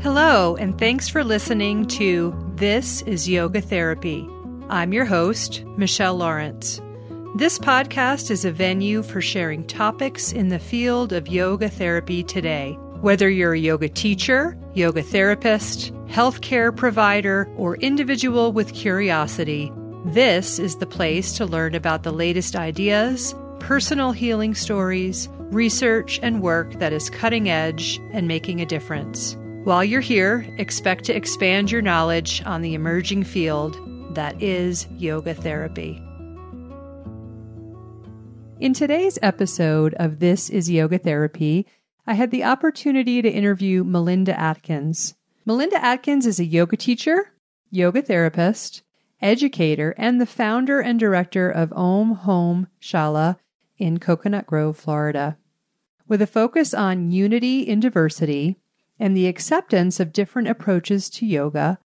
Hello, and thanks for listening to This is Yoga Therapy. I'm your host, Michelle Lawrence. This podcast is a venue for sharing topics in the field of yoga therapy today. Whether you're a yoga teacher, yoga therapist, healthcare provider, or individual with curiosity, this is the place to learn about the latest ideas, personal healing stories, research, and work that is cutting edge and making a difference. While you're here, expect to expand your knowledge on the emerging field that is yoga therapy. In today's episode of This is Yoga Therapy, I had the opportunity to interview Melinda Atkins. Melinda Atkins is a yoga teacher, yoga therapist, educator, and the founder and director of Om Home Shala in Coconut Grove, Florida. With a focus on unity in diversity and the acceptance of different approaches to yoga,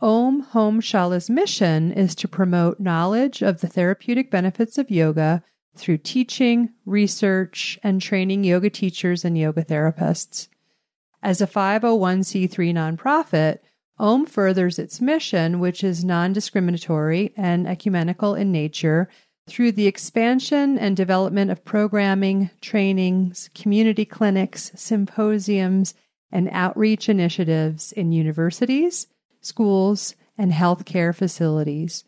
Om Home Shala's mission is to promote knowledge of the therapeutic benefits of yoga through teaching, research, and training yoga teachers and yoga therapists. As a 501c3 nonprofit, OM furthers its mission, which is non discriminatory and ecumenical in nature, through the expansion and development of programming, trainings, community clinics, symposiums, and outreach initiatives in universities, schools, and healthcare facilities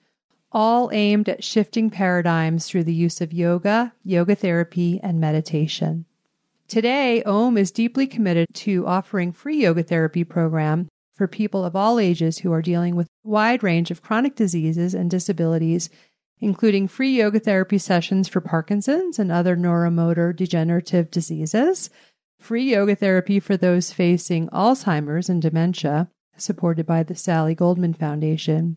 all aimed at shifting paradigms through the use of yoga, yoga therapy, and meditation. Today, OM is deeply committed to offering free yoga therapy program for people of all ages who are dealing with a wide range of chronic diseases and disabilities, including free yoga therapy sessions for Parkinson's and other neuromotor degenerative diseases, free yoga therapy for those facing Alzheimer's and dementia, supported by the Sally Goldman Foundation,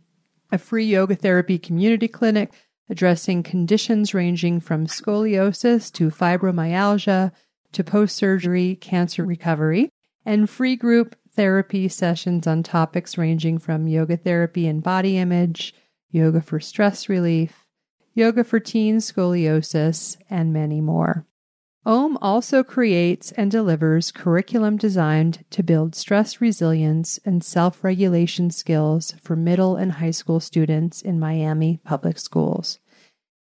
a free yoga therapy community clinic addressing conditions ranging from scoliosis to fibromyalgia to post surgery cancer recovery, and free group therapy sessions on topics ranging from yoga therapy and body image, yoga for stress relief, yoga for teen scoliosis, and many more. OM also creates and delivers curriculum designed to build stress resilience and self regulation skills for middle and high school students in Miami public schools.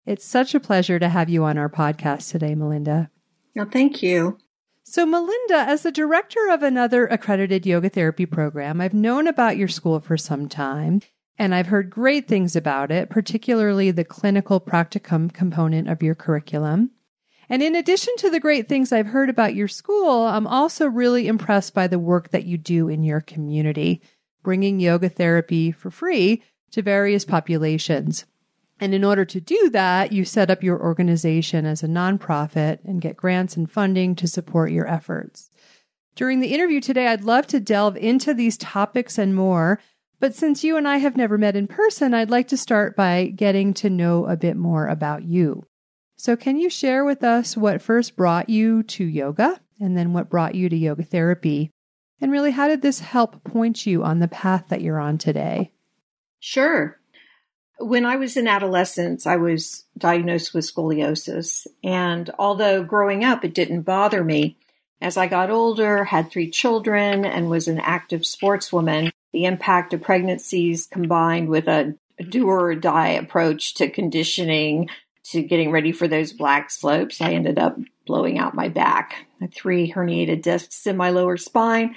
It's such a pleasure to have you on our podcast today, Melinda. Well, thank you. So, Melinda, as the director of another accredited yoga therapy program, I've known about your school for some time and I've heard great things about it, particularly the clinical practicum component of your curriculum. And in addition to the great things I've heard about your school, I'm also really impressed by the work that you do in your community, bringing yoga therapy for free to various populations. And in order to do that, you set up your organization as a nonprofit and get grants and funding to support your efforts. During the interview today, I'd love to delve into these topics and more. But since you and I have never met in person, I'd like to start by getting to know a bit more about you. So, can you share with us what first brought you to yoga and then what brought you to yoga therapy? And really, how did this help point you on the path that you're on today? Sure. When I was in adolescence, I was diagnosed with scoliosis. And although growing up it didn't bother me, as I got older, had three children, and was an active sportswoman, the impact of pregnancies combined with a do or die approach to conditioning to getting ready for those black slopes, I ended up blowing out my back. I had three herniated discs in my lower spine.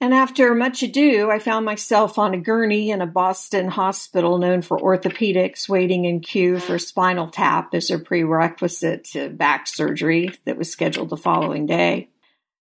And after much ado, I found myself on a gurney in a Boston hospital known for orthopedics, waiting in queue for spinal tap as a prerequisite to back surgery that was scheduled the following day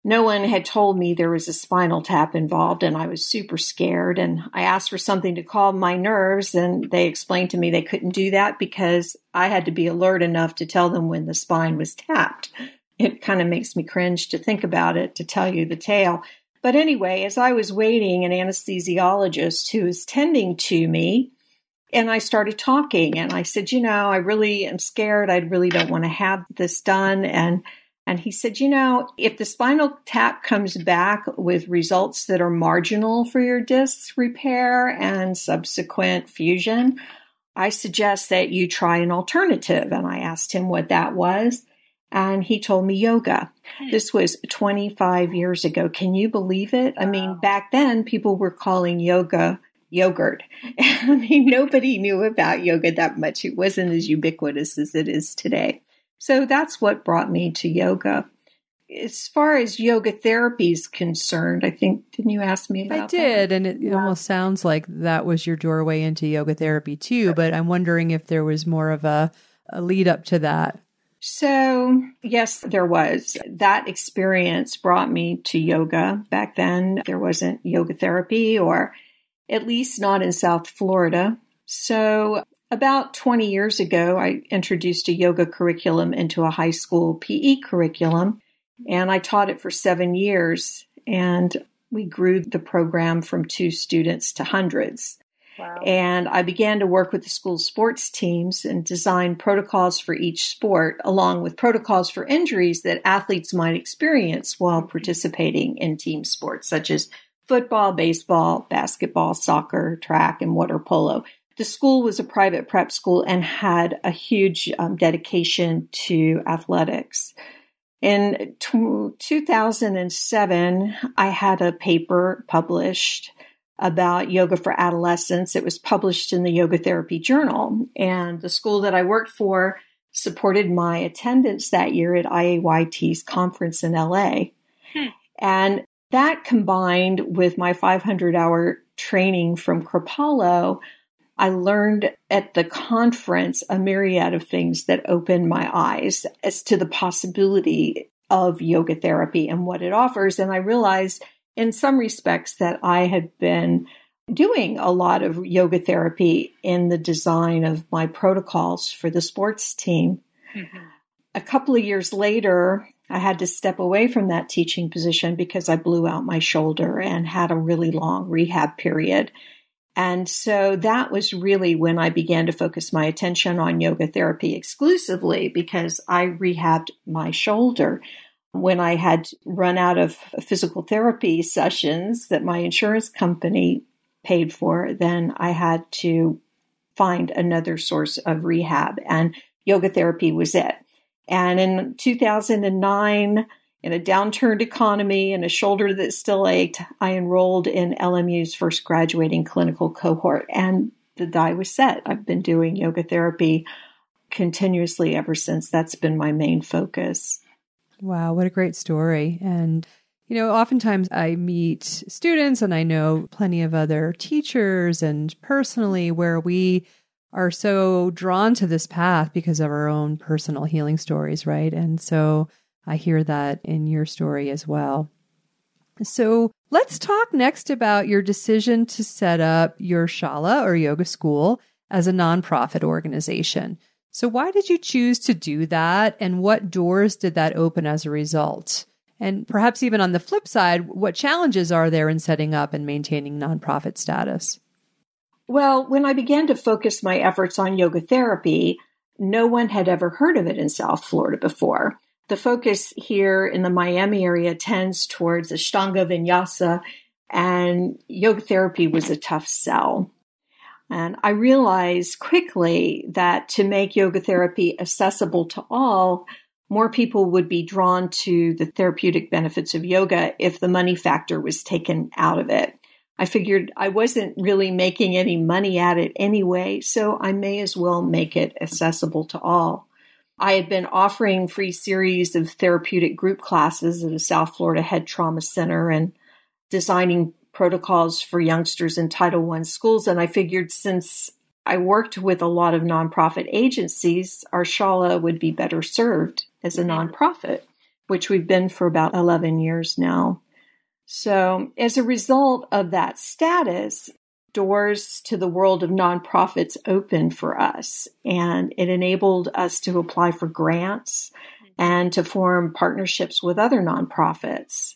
no one had told me there was a spinal tap involved and I was super scared and I asked for something to calm my nerves and they explained to me they couldn't do that because I had to be alert enough to tell them when the spine was tapped. It kind of makes me cringe to think about it to tell you the tale. But anyway, as I was waiting, an anesthesiologist who was tending to me and I started talking and I said, you know, I really am scared. I really don't want to have this done and and he said, you know, if the spinal tap comes back with results that are marginal for your disc repair and subsequent fusion, I suggest that you try an alternative. And I asked him what that was. and he told me yoga. Hmm. This was 25 years ago. Can you believe it? I mean, back then people were calling yoga yogurt. I mean, nobody knew about yoga that much. It wasn't as ubiquitous as it is today. So that's what brought me to yoga. As far as yoga therapy is concerned, I think, didn't you ask me about I did, that? and it yeah. almost sounds like that was your doorway into yoga therapy too, but I'm wondering if there was more of a, a lead up to that. So, yes, there was. That experience brought me to yoga. Back then, there wasn't yoga therapy, or at least not in South Florida. So, about 20 years ago, I introduced a yoga curriculum into a high school PE curriculum, and I taught it for seven years. And we grew the program from two students to hundreds. And I began to work with the school sports teams and design protocols for each sport, along with protocols for injuries that athletes might experience while mm-hmm. participating in team sports, such as football, baseball, basketball, soccer, track, and water polo. The school was a private prep school and had a huge um, dedication to athletics. In t- 2007, I had a paper published about yoga for adolescents. It was published in the Yoga Therapy Journal. And the school that I worked for supported my attendance that year at IAYT's conference in LA. Hmm. And that combined with my 500 hour training from Kripalu, I learned at the conference a myriad of things that opened my eyes as to the possibility of yoga therapy and what it offers. And I realized in some respects that I had been doing a lot of yoga therapy in the design of my protocols for the sports team. Mm-hmm. A couple of years later, I had to step away from that teaching position because I blew out my shoulder and had a really long rehab period. And so that was really when I began to focus my attention on yoga therapy exclusively because I rehabbed my shoulder when I had run out of physical therapy sessions that my insurance company paid for, then I had to find another source of rehab, and yoga therapy was it. And in 2009, in a downturned economy and a shoulder that still ached, I enrolled in LMU's first graduating clinical cohort, and the die was set. I've been doing yoga therapy continuously ever since. That's been my main focus. Wow, what a great story. And, you know, oftentimes I meet students and I know plenty of other teachers and personally where we are so drawn to this path because of our own personal healing stories, right? And so I hear that in your story as well. So let's talk next about your decision to set up your Shala or yoga school as a nonprofit organization. So, why did you choose to do that? And what doors did that open as a result? And perhaps even on the flip side, what challenges are there in setting up and maintaining nonprofit status? Well, when I began to focus my efforts on yoga therapy, no one had ever heard of it in South Florida before. The focus here in the Miami area tends towards Ashtanga Vinyasa, and yoga therapy was a tough sell. And I realized quickly that to make yoga therapy accessible to all, more people would be drawn to the therapeutic benefits of yoga if the money factor was taken out of it. I figured I wasn't really making any money at it anyway, so I may as well make it accessible to all. I had been offering free series of therapeutic group classes at a South Florida head trauma center and designing protocols for youngsters in Title I schools. And I figured since I worked with a lot of nonprofit agencies, our Shala would be better served as a mm-hmm. nonprofit, which we've been for about 11 years now. So, as a result of that status, doors to the world of nonprofits opened for us, and it enabled us to apply for grants and to form partnerships with other nonprofits.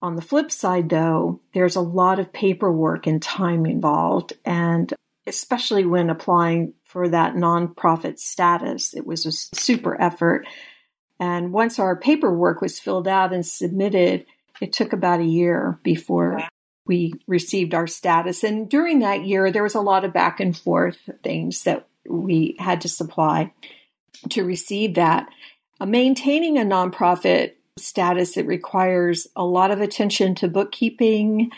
On the flip side, though, there's a lot of paperwork and time involved, and especially when applying for that nonprofit status, it was a super effort. And once our paperwork was filled out and submitted, it took about a year before wow. We received our status. And during that year, there was a lot of back and forth things that we had to supply to receive that. Uh, maintaining a nonprofit status, it requires a lot of attention to bookkeeping,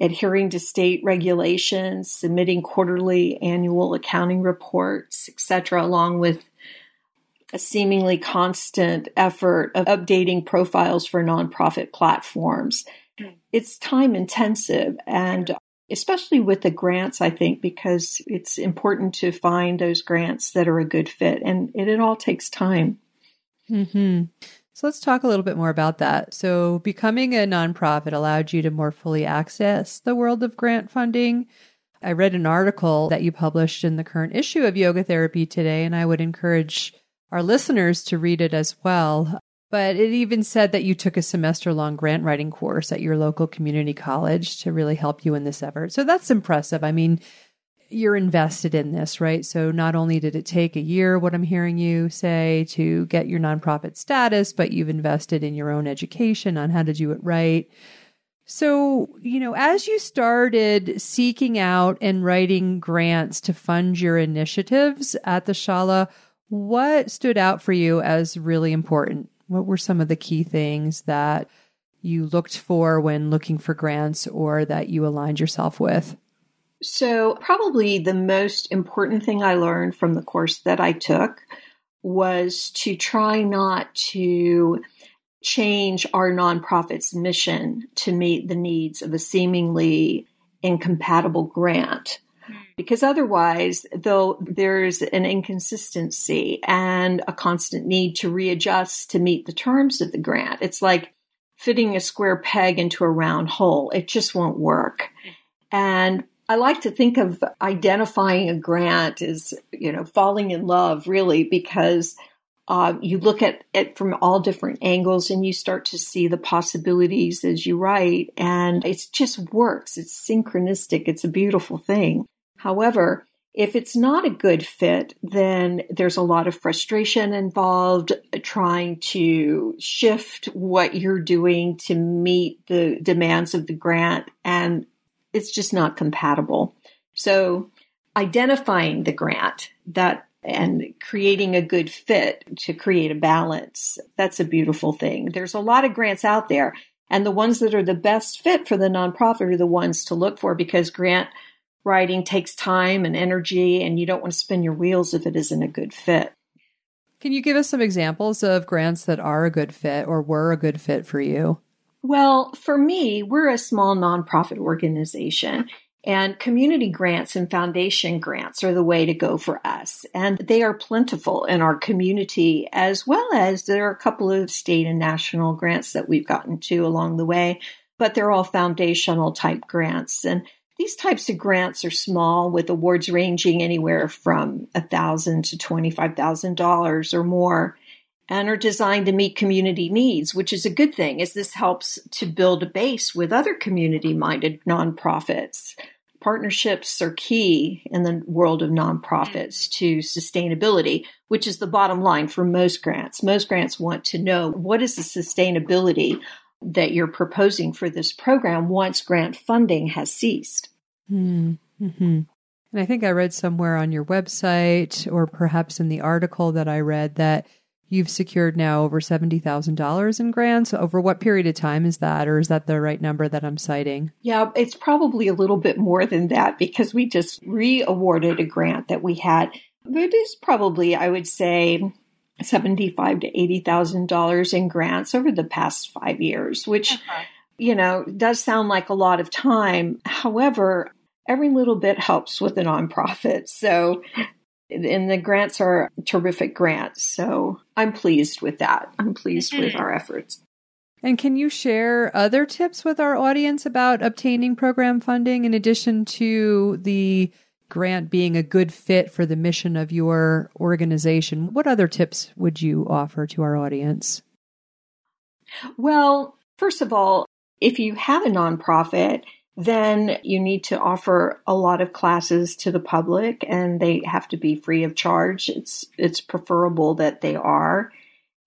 adhering to state regulations, submitting quarterly, annual accounting reports, etc., along with a seemingly constant effort of updating profiles for nonprofit platforms. It's time intensive and especially with the grants, I think, because it's important to find those grants that are a good fit and it, it all takes time. Mm-hmm. So let's talk a little bit more about that. So, becoming a nonprofit allowed you to more fully access the world of grant funding. I read an article that you published in the current issue of Yoga Therapy today, and I would encourage our listeners to read it as well. But it even said that you took a semester long grant writing course at your local community college to really help you in this effort. So that's impressive. I mean, you're invested in this, right? So not only did it take a year, what I'm hearing you say, to get your nonprofit status, but you've invested in your own education on how to do it right. So, you know, as you started seeking out and writing grants to fund your initiatives at the Shala, what stood out for you as really important? What were some of the key things that you looked for when looking for grants or that you aligned yourself with? So, probably the most important thing I learned from the course that I took was to try not to change our nonprofit's mission to meet the needs of a seemingly incompatible grant because otherwise, though there's an inconsistency and a constant need to readjust to meet the terms of the grant, it's like fitting a square peg into a round hole. It just won't work. And I like to think of identifying a grant as, you know, falling in love really because uh, you look at it from all different angles and you start to see the possibilities as you write and it just works. It's synchronistic. It's a beautiful thing. However, if it's not a good fit, then there's a lot of frustration involved trying to shift what you're doing to meet the demands of the grant, and it's just not compatible. So, identifying the grant that and creating a good fit to create a balance, that's a beautiful thing. There's a lot of grants out there, and the ones that are the best fit for the nonprofit are the ones to look for because grant writing takes time and energy, and you don't want to spin your wheels if it isn't a good fit. Can you give us some examples of grants that are a good fit or were a good fit for you? Well, for me, we're a small nonprofit organization, and community grants and foundation grants are the way to go for us. And they are plentiful in our community, as well as there are a couple of state and national grants that we've gotten to along the way, but they're all foundational type grants. And these types of grants are small, with awards ranging anywhere from 1,000 to $25,000 or more, and are designed to meet community needs, which is a good thing, as this helps to build a base with other community minded nonprofits. Partnerships are key in the world of nonprofits mm-hmm. to sustainability, which is the bottom line for most grants. Most grants want to know what is the sustainability that you're proposing for this program once grant funding has ceased. Hmm. Mm-hmm. And I think I read somewhere on your website or perhaps in the article that I read that you've secured now over $70,000 in grants. Over what period of time is that? Or is that the right number that I'm citing? Yeah, it's probably a little bit more than that because we just re awarded a grant that we had. But It is probably, I would say, seventy-five to eighty thousand dollars in grants over the past five years, which uh-huh. you know does sound like a lot of time. However, every little bit helps with a nonprofit. So, and the grants are terrific grants. So I'm pleased with that. I'm pleased with mm-hmm. our efforts. And can you share other tips with our audience about obtaining program funding in addition to the grant being a good fit for the mission of your organization, what other tips would you offer to our audience? Well, first of all, if you have a nonprofit, then you need to offer a lot of classes to the public and they have to be free of charge. It's it's preferable that they are.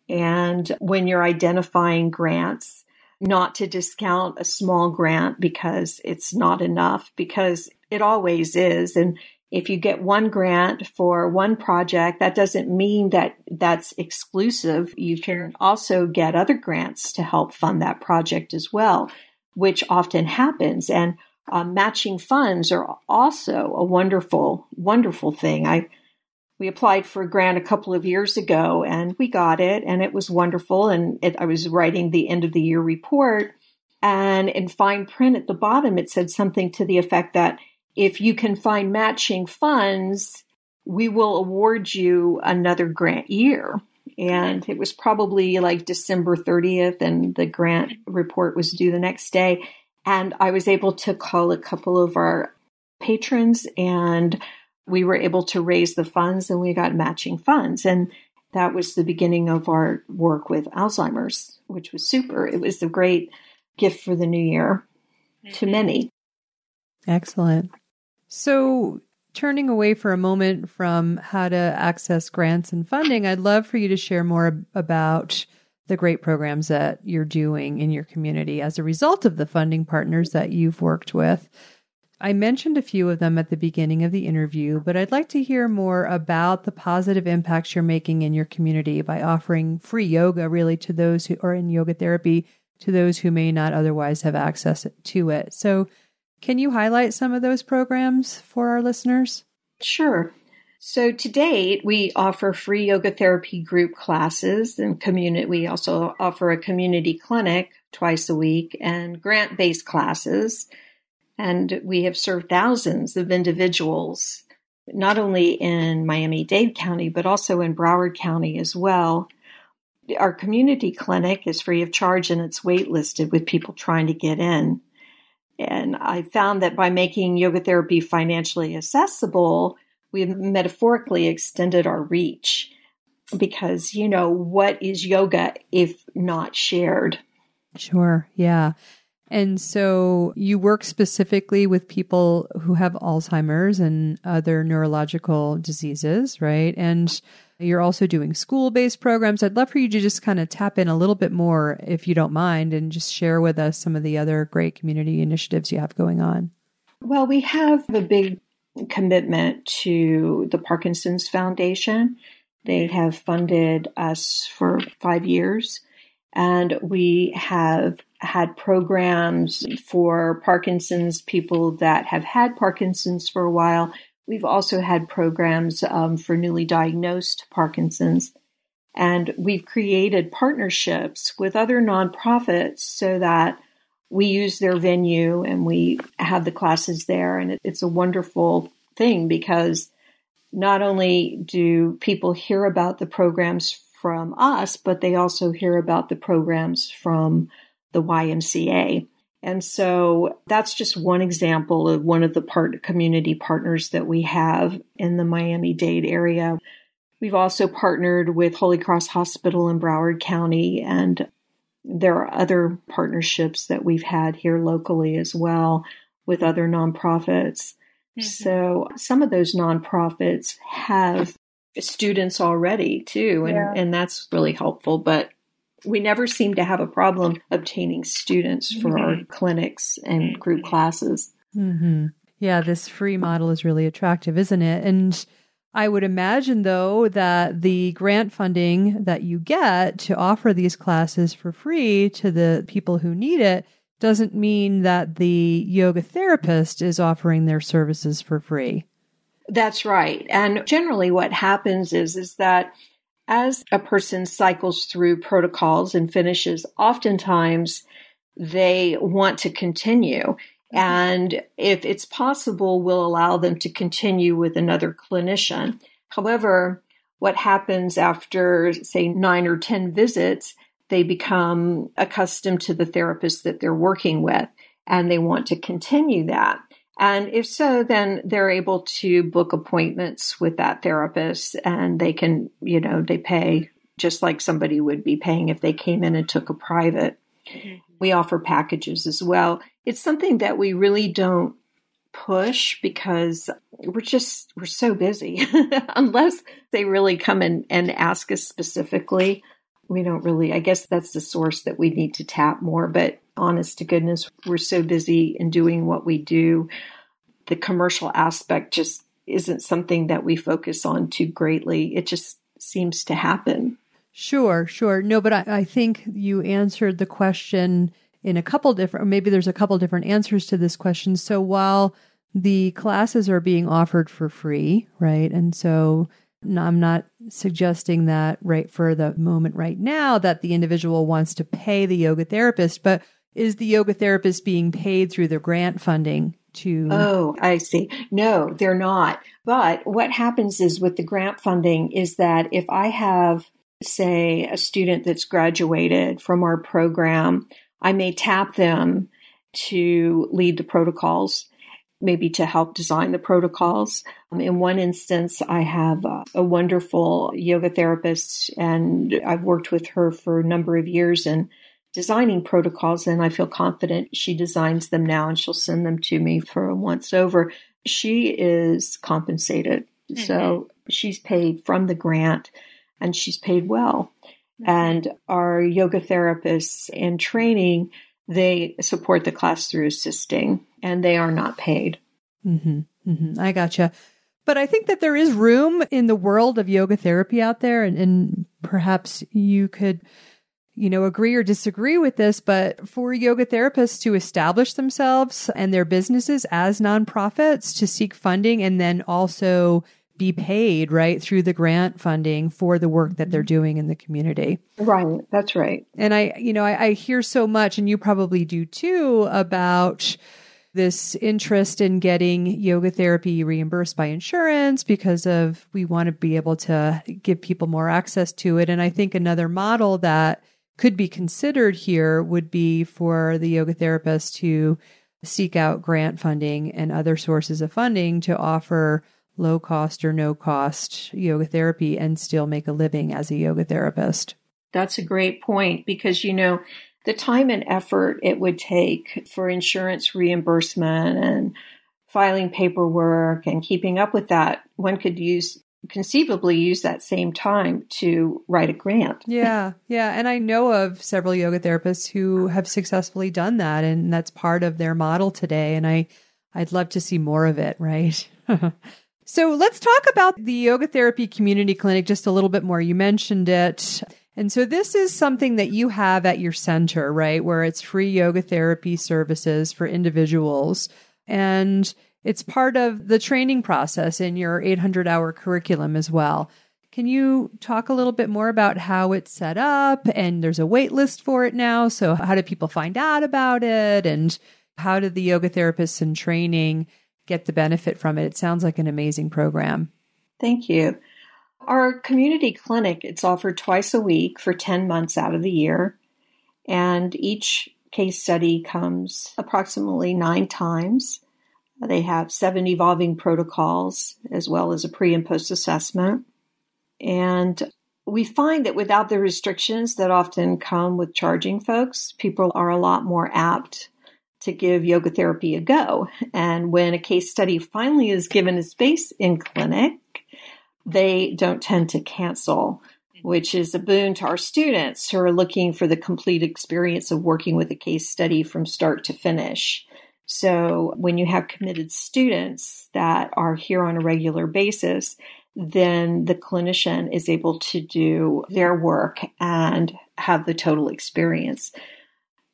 And when you're identifying grants, not to discount a small grant because it's not enough because it always is. And if you get one grant for one project, that doesn't mean that that's exclusive. You can also get other grants to help fund that project as well, which often happens. And uh, matching funds are also a wonderful, wonderful thing. I we applied for a grant a couple of years ago and we got it and it was wonderful. And it, I was writing the end of the year report and in fine print at the bottom, it said something to the effect that if you can find matching funds, we will award you another grant year. And it was probably like December 30th, and the grant report was due the next day. And I was able to call a couple of our patrons, and we were able to raise the funds, and we got matching funds. And that was the beginning of our work with Alzheimer's, which was super. It was a great gift for the new year to mm-hmm. many. Excellent. So, turning away for a moment from how to access grants and funding, I'd love for you to share more about the great programs that you're doing in your community as a result of the funding partners that you've worked with. I mentioned a few of them at the beginning of the interview, but I'd like to hear more about the positive impacts you're making in your community by offering free yoga really to those who are in yoga therapy to those who may not otherwise have access to it. So, can you highlight some of those programs for our listeners? Sure. So to date, we offer free yoga therapy group classes and community. We also offer a community clinic twice a week and grant based classes. And we have served thousands of individuals, not only in Miami Dade County, but also in Broward County as well. Our community clinic is free of charge and it's waitlisted with people trying to get in. And I found that by making yoga therapy financially accessible, we metaphorically extended our reach because, you know, what is yoga if not shared? Sure. Yeah. And so you work specifically with people who have Alzheimer's and other neurological diseases, right? And you're also doing school based programs. I'd love for you to just kind of tap in a little bit more, if you don't mind, and just share with us some of the other great community initiatives you have going on. Well, we have a big commitment to the Parkinson's Foundation. They have funded us for five years, and we have had programs for Parkinson's people that have had Parkinson's for a while We've also had programs um, for newly diagnosed Parkinson's. And we've created partnerships with other nonprofits so that we use their venue and we have the classes there. And it, it's a wonderful thing because not only do people hear about the programs from us, but they also hear about the programs from the YMCA. And so that's just one example of one of the part community partners that we have in the Miami Dade area. We've also partnered with Holy Cross Hospital in Broward County, and there are other partnerships that we've had here locally as well with other nonprofits. Mm-hmm. So some of those nonprofits have students already too, and, yeah. and that's really helpful. But we never seem to have a problem obtaining students for mm-hmm. our clinics and group classes. Mm-hmm. Yeah, this free model is really attractive, isn't it? And I would imagine, though, that the grant funding that you get to offer these classes for free to the people who need it doesn't mean that the yoga therapist is offering their services for free. That's right. And generally what happens is is that as a person cycles through protocols and finishes, oftentimes they want to continue. Mm-hmm. And if it's possible, we'll allow them to continue with another clinician. However, what happens after, say, nine or 10 visits, they become accustomed to the therapist that they're working with and they want to continue that. And if so, then they're able to book appointments with that therapist and they can, you know, they pay just like somebody would be paying if they came in and took a private. Mm-hmm. We offer packages as well. It's something that we really don't push because we're just we're so busy unless they really come in and ask us specifically we don't really i guess that's the source that we need to tap more but honest to goodness, we're so busy in doing what we do. The commercial aspect just isn't something that we focus on too greatly. It just seems to happen. Sure, sure. No, but I, I think you answered the question in a couple different, maybe there's a couple different answers to this question. So while the classes are being offered for free, right? And so I'm not suggesting that right for the moment right now that the individual wants to pay the yoga therapist, but is the yoga therapist being paid through the grant funding to Oh, I see. No, they're not. But what happens is with the grant funding is that if I have say a student that's graduated from our program, I may tap them to lead the protocols maybe to help design the protocols. Um, in one instance, I have a, a wonderful yoga therapist, and I've worked with her for a number of years in designing protocols, and I feel confident she designs them now and she'll send them to me for a once over. She is compensated. Mm-hmm. So she's paid from the grant and she's paid well. Mm-hmm. And our yoga therapists in training, they support the class through assisting and they are not paid. Mm-hmm. Mm-hmm. I gotcha. But I think that there is room in the world of yoga therapy out there, and, and perhaps you could, you know, agree or disagree with this, but for yoga therapists to establish themselves and their businesses as nonprofits to seek funding and then also be paid right through the grant funding for the work that they're doing in the community. Right, that's right. And I, you know, I, I hear so much, and you probably do too, about this interest in getting yoga therapy reimbursed by insurance because of we want to be able to give people more access to it. And I think another model that could be considered here would be for the yoga therapist to seek out grant funding and other sources of funding to offer low cost or no cost yoga therapy and still make a living as a yoga therapist. That's a great point because, you know, the time and effort it would take for insurance reimbursement and filing paperwork and keeping up with that, one could use conceivably use that same time to write a grant. Yeah, yeah. And I know of several yoga therapists who have successfully done that and that's part of their model today. And I I'd love to see more of it, right? so let's talk about the yoga therapy community clinic just a little bit more. You mentioned it. And so this is something that you have at your center, right? Where it's free yoga therapy services for individuals. And it's part of the training process in your 800 hour curriculum as well. Can you talk a little bit more about how it's set up? And there's a wait list for it now. So how do people find out about it? And how do the yoga therapists in training get the benefit from it? It sounds like an amazing program. Thank you. Our community clinic, it's offered twice a week for 10 months out of the year. And each case study comes approximately nine times. They have seven evolving protocols as well as a pre and post assessment. And we find that without the restrictions that often come with charging folks, people are a lot more apt to give yoga therapy a go. And when a case study finally is given a space in clinic, they don't tend to cancel, mm-hmm. which is a boon to our students who are looking for the complete experience of working with a case study from start to finish. So when you have committed students that are here on a regular basis, then the clinician is able to do their work and have the total experience.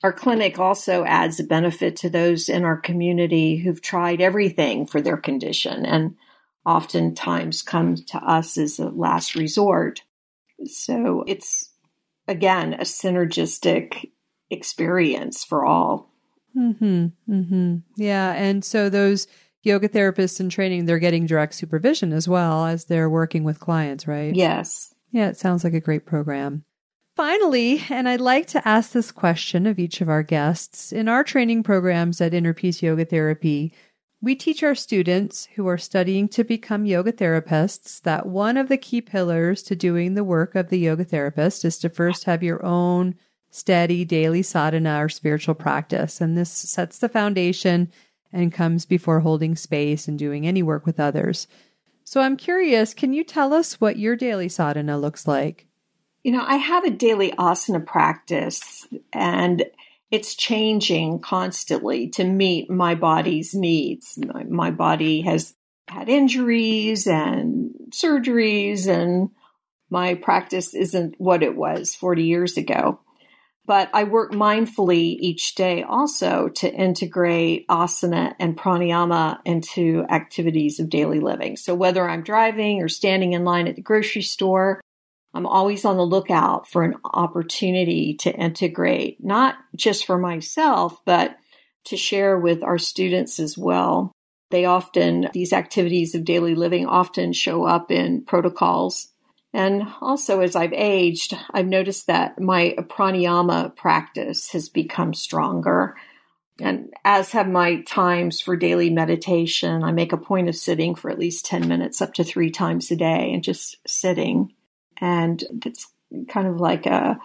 Our clinic also adds a benefit to those in our community who've tried everything for their condition and oftentimes come to us as a last resort. So it's, again, a synergistic experience for all. Mm-hmm, mm-hmm. Yeah. And so those yoga therapists in training, they're getting direct supervision as well as they're working with clients, right? Yes. Yeah. It sounds like a great program. Finally, and I'd like to ask this question of each of our guests in our training programs at Inner Peace Yoga Therapy. We teach our students who are studying to become yoga therapists that one of the key pillars to doing the work of the yoga therapist is to first have your own steady daily sadhana or spiritual practice. And this sets the foundation and comes before holding space and doing any work with others. So I'm curious, can you tell us what your daily sadhana looks like? You know, I have a daily asana practice and it's changing constantly to meet my body's needs. My, my body has had injuries and surgeries, and my practice isn't what it was 40 years ago. But I work mindfully each day also to integrate asana and pranayama into activities of daily living. So whether I'm driving or standing in line at the grocery store, I'm always on the lookout for an opportunity to integrate, not just for myself, but to share with our students as well. They often, these activities of daily living often show up in protocols and also, as I've aged, I've noticed that my pranayama practice has become stronger. And as have my times for daily meditation, I make a point of sitting for at least 10 minutes, up to three times a day, and just sitting. And it's kind of like a,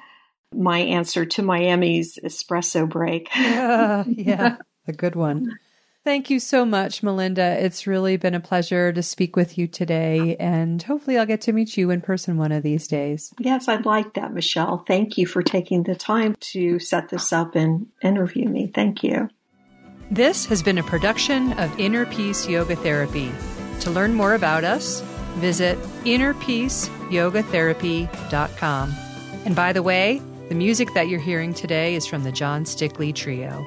my answer to Miami's espresso break. yeah, yeah, a good one. Thank you so much, Melinda. It's really been a pleasure to speak with you today, and hopefully, I'll get to meet you in person one of these days. Yes, I'd like that, Michelle. Thank you for taking the time to set this up and interview me. Thank you. This has been a production of Inner Peace Yoga Therapy. To learn more about us, visit innerpeaceyogatherapy.com. And by the way, the music that you're hearing today is from the John Stickley Trio.